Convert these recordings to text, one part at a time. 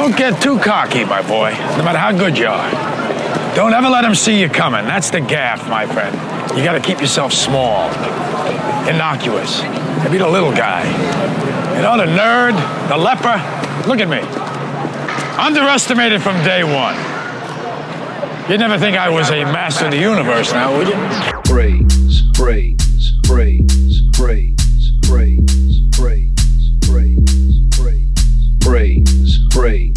Don't get too cocky, my boy, no matter how good you are. Don't ever let them see you coming. That's the gaff, my friend. You gotta keep yourself small, innocuous. Be the little guy. You know, the nerd, the leper. Look at me. Underestimated from day one. You'd never think I was a master of the universe now, would you? Praise, praise, praise, praise, praise, praise, praise, praise, praise, praise,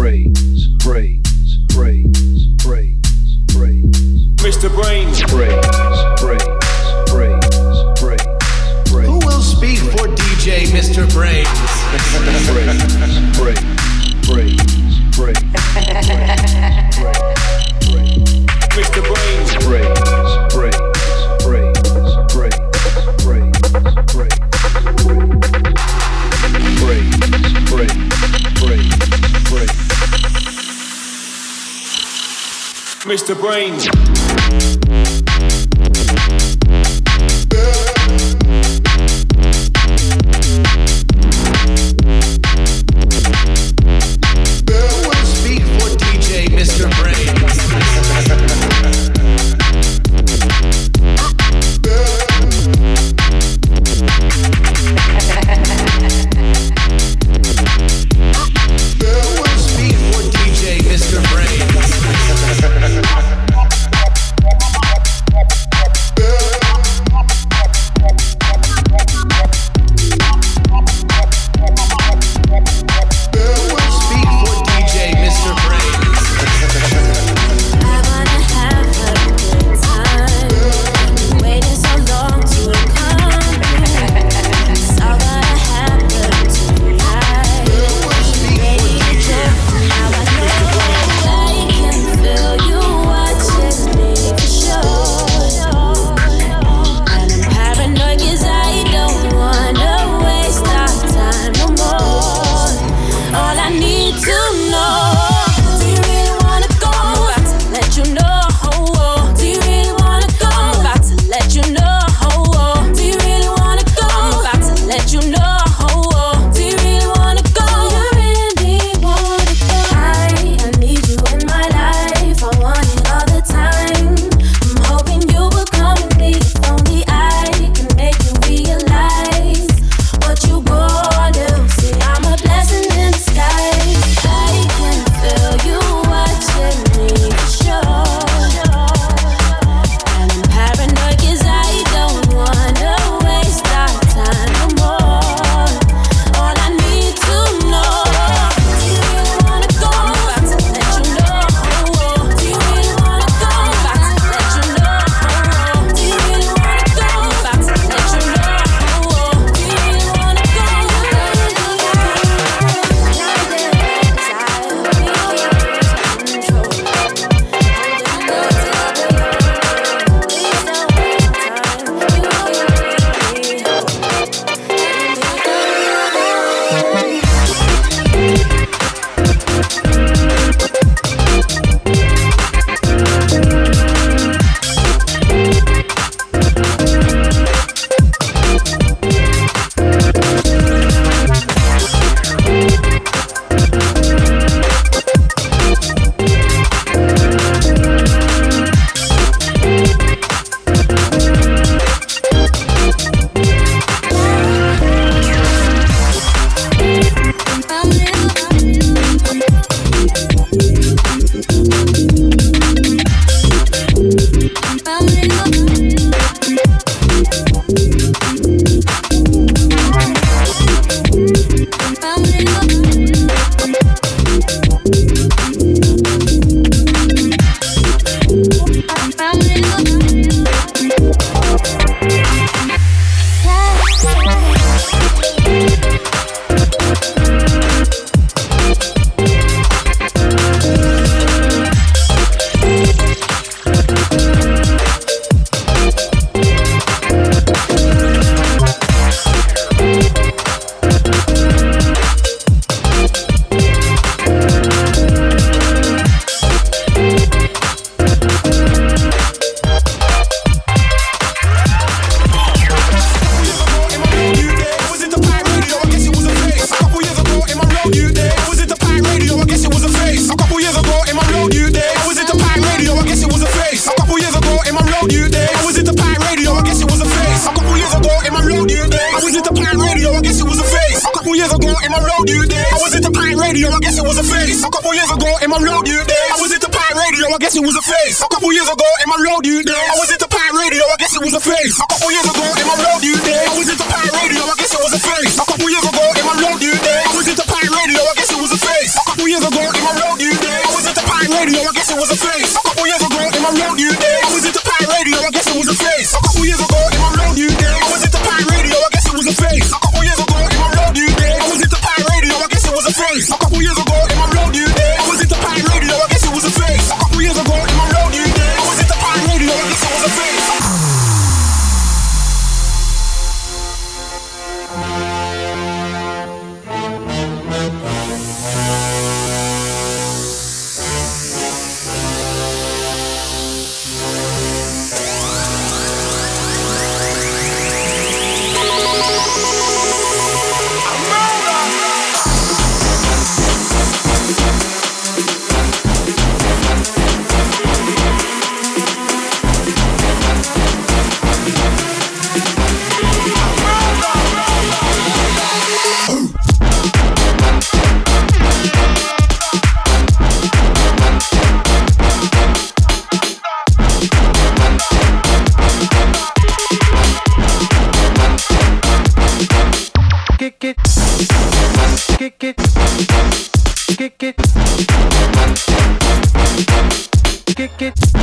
Brains, brains, brains, brains, brains. Mr. Brainz. Brains, brains, brains, brains, brains. Who will speak for DJ Mr. Brainz? brains. Mr. Brain. face. A couple years ago in my road you days, I was into pirate radio, I guess it was a face. A couple years ago in my road you days, I was into pirate radio, I guess it was a face. A couple years ago Kick it. Kick it. Kick it.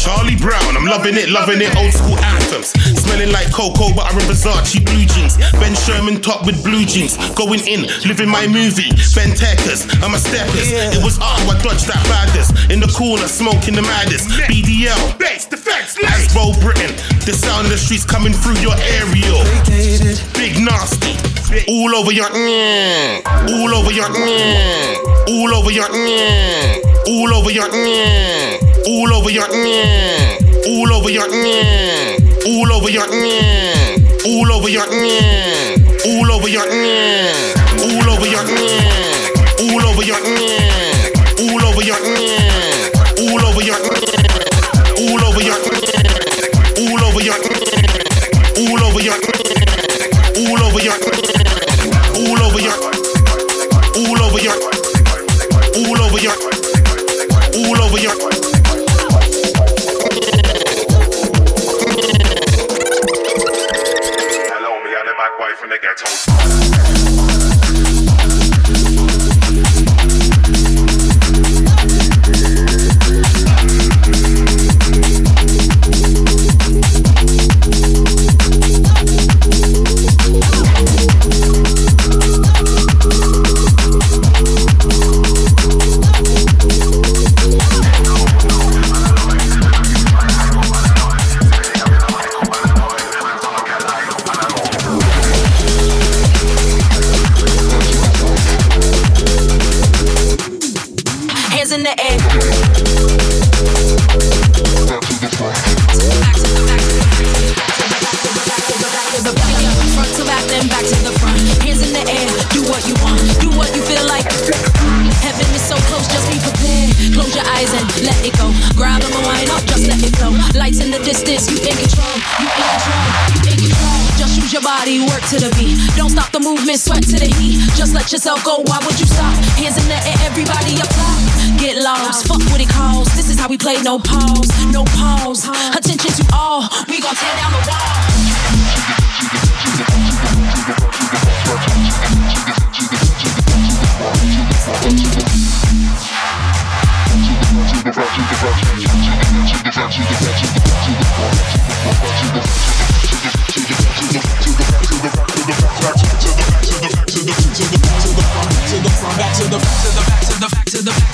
Charlie Brown. I'm loving it, loving it. Old school anthems. Smelling like cocoa, but I'm in Versace blue jeans. Ben Sherman top with blue jeans. Going in, living my movie. Ben I'm a steppers. It was art, I dodged that baddest. In the corner, smoking the maddest. BDL, bass, defense, Asbo Britain. The sound of the streets coming through your aerial. Big nasty. All over your mm, all over your mm, all over your mm, all over your mm, all over your all over your all over your all over your all over your Hands in the air. Front to back, then back to the front. Hands in the air, do what you want, do what you feel like. Heaven is so close, just be prepared. Close your eyes and let it go. Grab them and wind up, just let it flow. Lights in the distance, you in control, you in control, you in control. Just use your body, work to the beat. Don't stop the movement, sweat to the heat. Just let yourself go, why would you stop? Hands in the air, everybody up. Get lost, fuck what it calls. This is how we play, no pause, no pause. Attention to all, we gon' tear down the wall.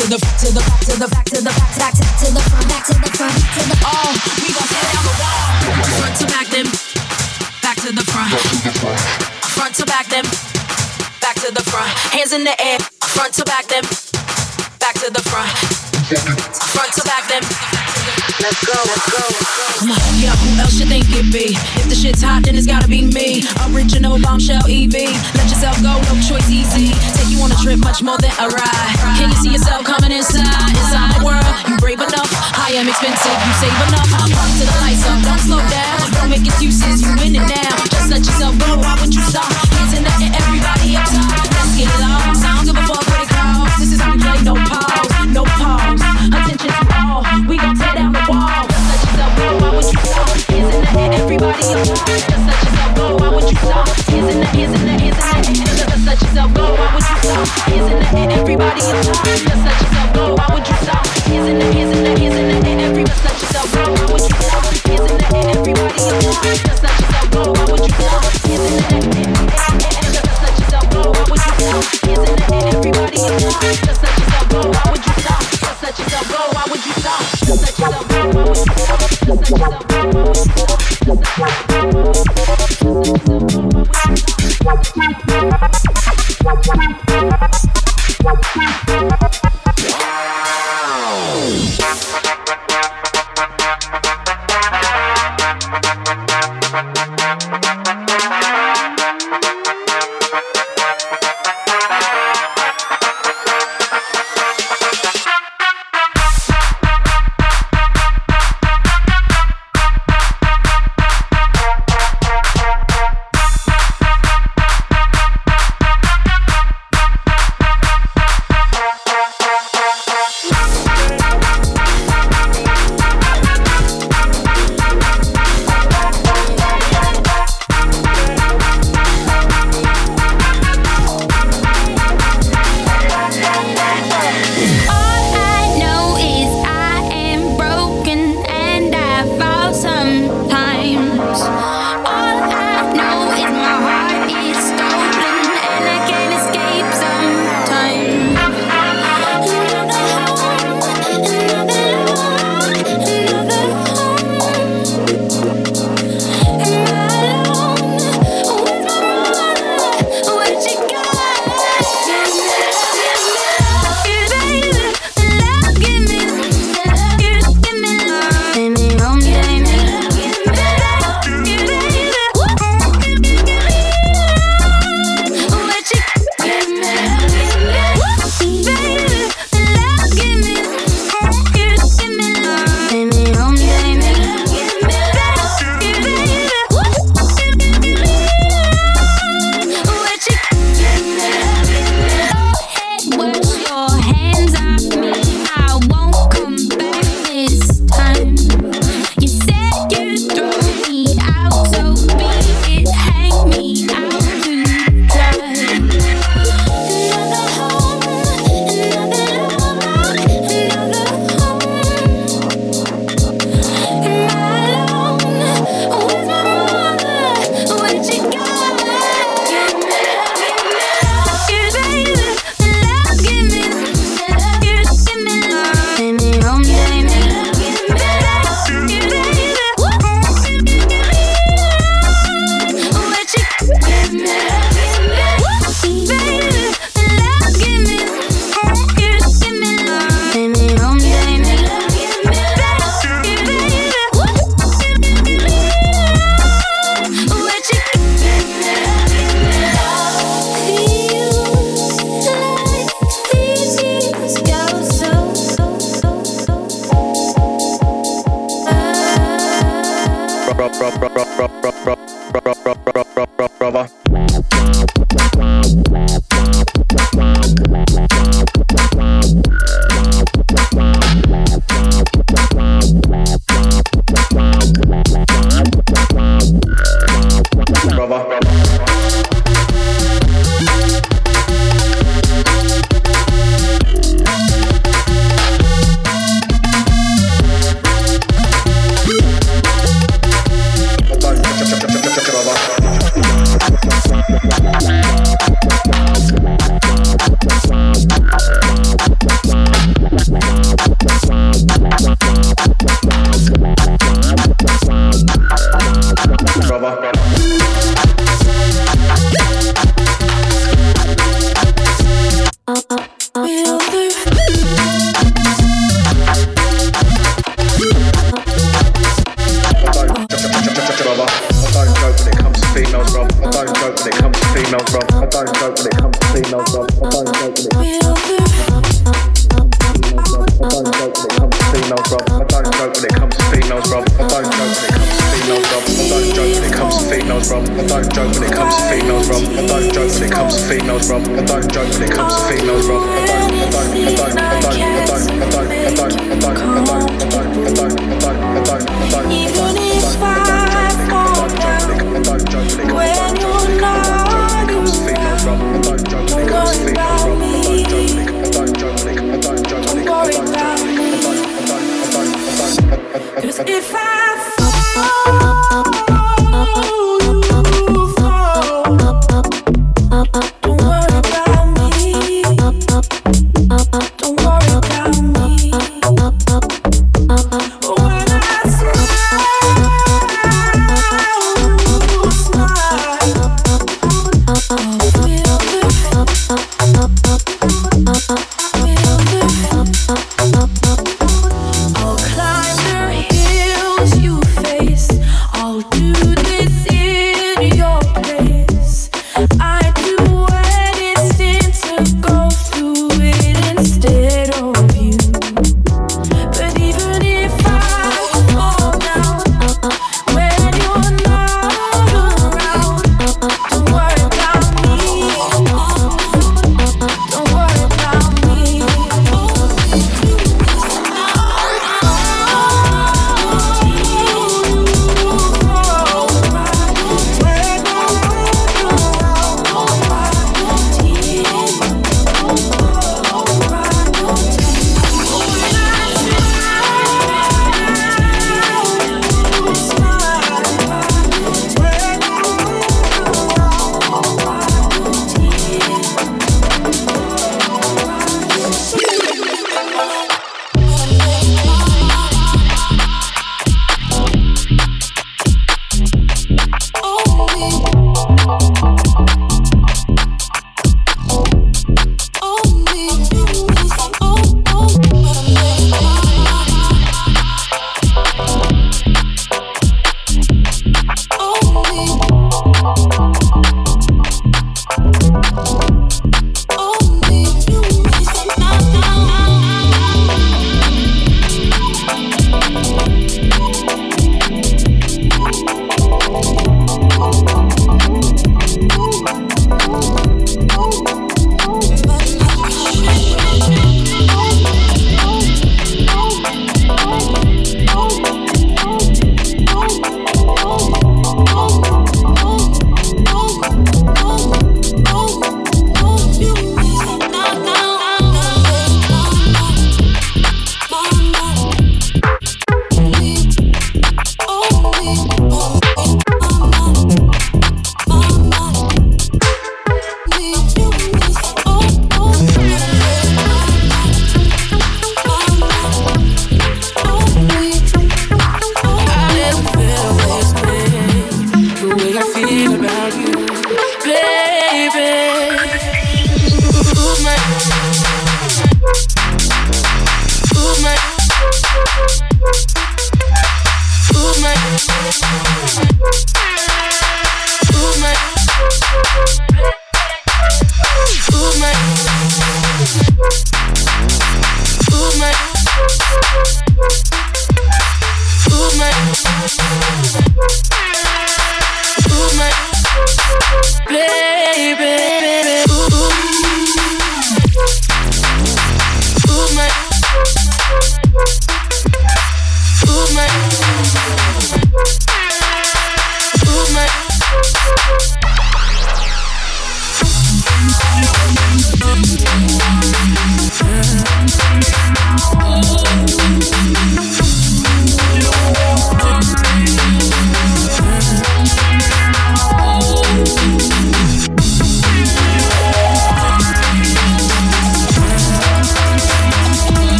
To the back to the back to the back to the back back to the front back to the front to the oh we gon' tear down the wall front to back them back to the front front to back them back to the front hands in the air front to back them back to the front front to back them Let's go, let's go, let's go. Yeah, who else you think it be? If the shit's hot, then it's gotta be me. Original bombshell EV. Let yourself go, no choice easy. Trip, much more than a ride. Can you see yourself coming inside? Inside my world, you brave enough. I am expensive, you save enough.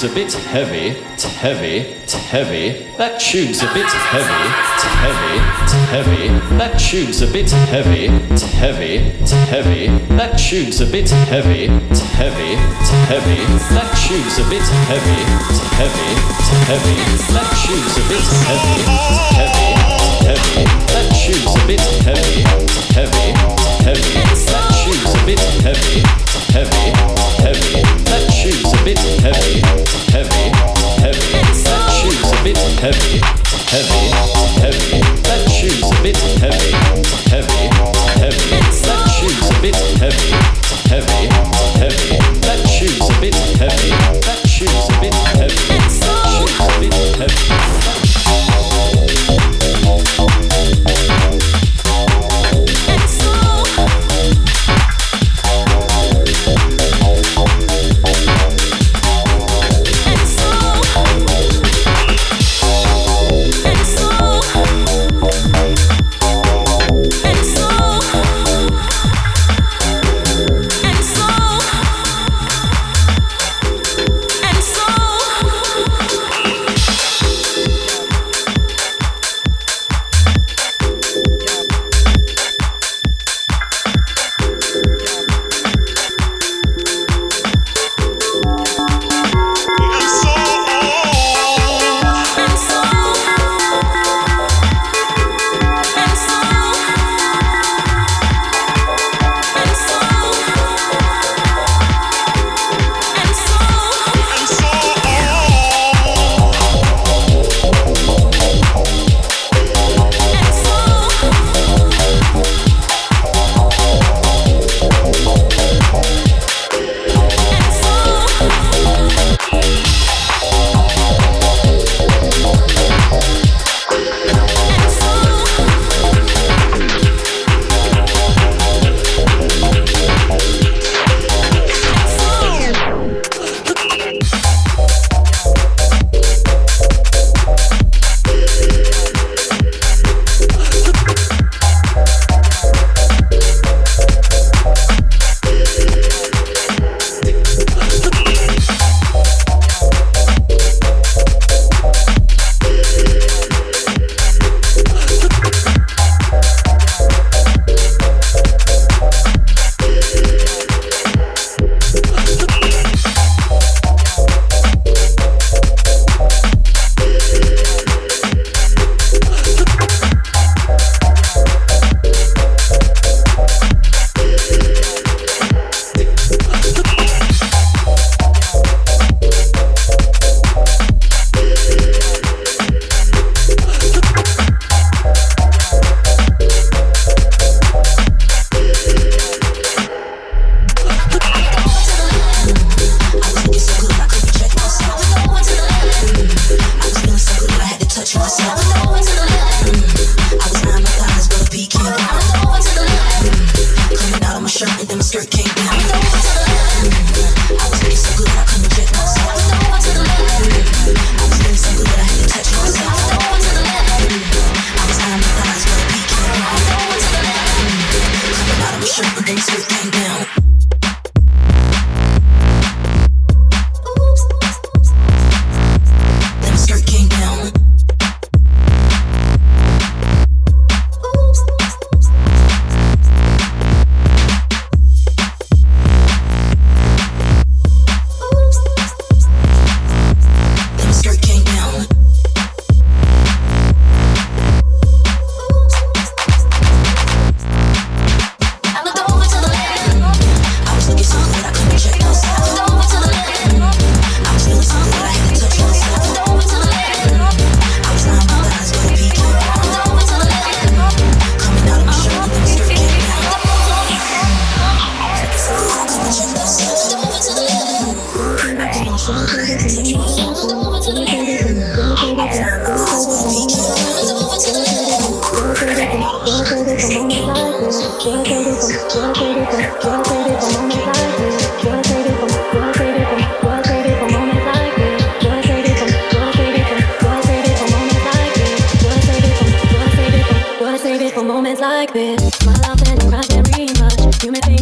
Tune's a bit heavy, t- heavy, t- heavy. That tune's a bit heavy, t- heavy, t- heavy. That tune's a bit heavy, t- heavy, t- heavy. That tune's a bit heavy, t- heavy, t- heavy. That tune's a bit heavy, t- heavy, t- heavy. That tune's a bit heavy, t- heavy, t- heavy. That tune's a bit heavy, t- heavy, t- heavy. That tune's a bit heavy, t- heavy, t- heavy. Bit heavy, heavy, heavy. That tune's a bit heavy, heavy, heavy. That tune's a bit heavy, heavy, heavy. That tune's a bit heavy, heavy, heavy. That tune's a bit heavy. That tune's a bit heavy. Tune's a bit heavy. Like this. My love and cry can't much. You may think